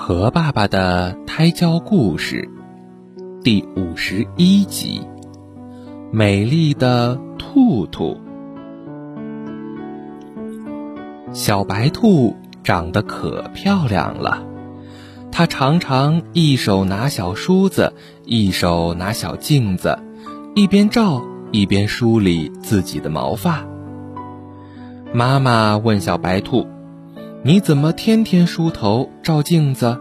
和爸爸的胎教故事第五十一集：美丽的兔兔。小白兔长得可漂亮了，它常常一手拿小梳子，一手拿小镜子，一边照一边梳理自己的毛发。妈妈问小白兔。你怎么天天梳头照镜子，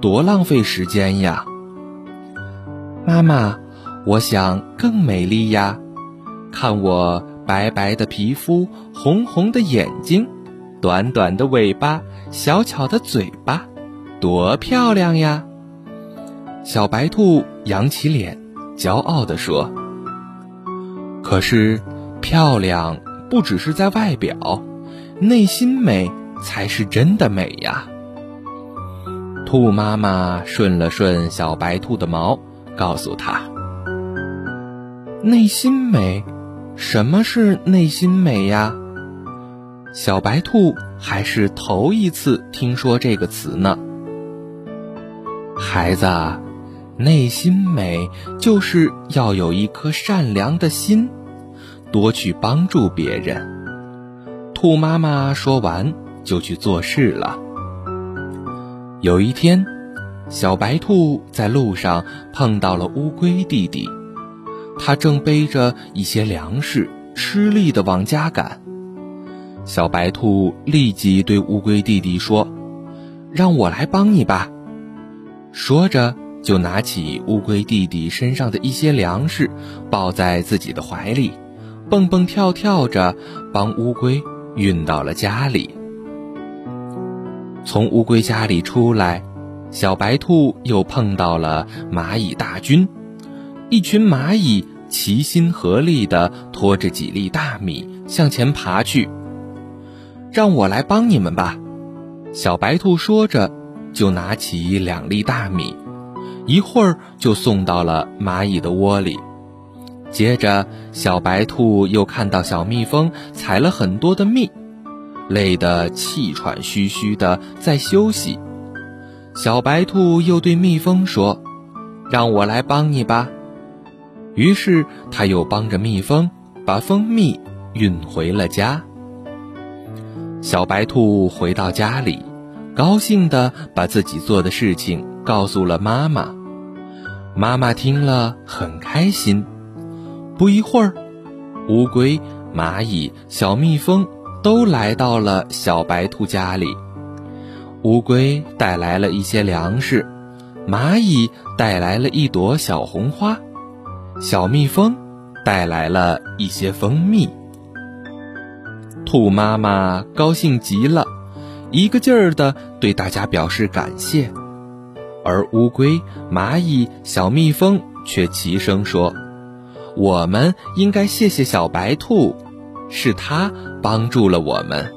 多浪费时间呀！妈妈，我想更美丽呀！看我白白的皮肤，红红的眼睛，短短的尾巴，小巧的嘴巴，多漂亮呀！小白兔扬起脸，骄傲地说：“可是，漂亮不只是在外表，内心美。”才是真的美呀！兔妈妈顺了顺小白兔的毛，告诉他：“内心美，什么是内心美呀？”小白兔还是头一次听说这个词呢。孩子，内心美就是要有一颗善良的心，多去帮助别人。兔妈妈说完。就去做事了。有一天，小白兔在路上碰到了乌龟弟弟，他正背着一些粮食，吃力地往家赶。小白兔立即对乌龟弟弟说：“让我来帮你吧。”说着，就拿起乌龟弟弟身上的一些粮食，抱在自己的怀里，蹦蹦跳跳着帮乌龟运到了家里。从乌龟家里出来，小白兔又碰到了蚂蚁大军。一群蚂蚁齐心合力地拖着几粒大米向前爬去。让我来帮你们吧，小白兔说着，就拿起两粒大米，一会儿就送到了蚂蚁的窝里。接着，小白兔又看到小蜜蜂采了很多的蜜。累得气喘吁吁的在休息，小白兔又对蜜蜂说：“让我来帮你吧。”于是他又帮着蜜蜂把蜂蜜运回了家。小白兔回到家里，高兴地把自己做的事情告诉了妈妈。妈妈听了很开心。不一会儿，乌龟、蚂蚁、小蜜蜂。都来到了小白兔家里。乌龟带来了一些粮食，蚂蚁带来了一朵小红花，小蜜蜂带来了一些蜂蜜。兔妈妈高兴极了，一个劲儿的对大家表示感谢，而乌龟、蚂蚁、小蜜蜂却齐声说：“我们应该谢谢小白兔。”是他帮助了我们。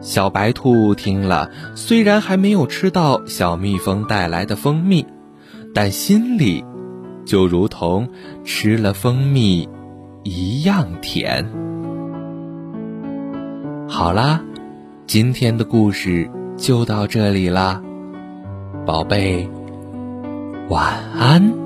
小白兔听了，虽然还没有吃到小蜜蜂带来的蜂蜜，但心里就如同吃了蜂蜜一样甜。好啦，今天的故事就到这里啦，宝贝，晚安。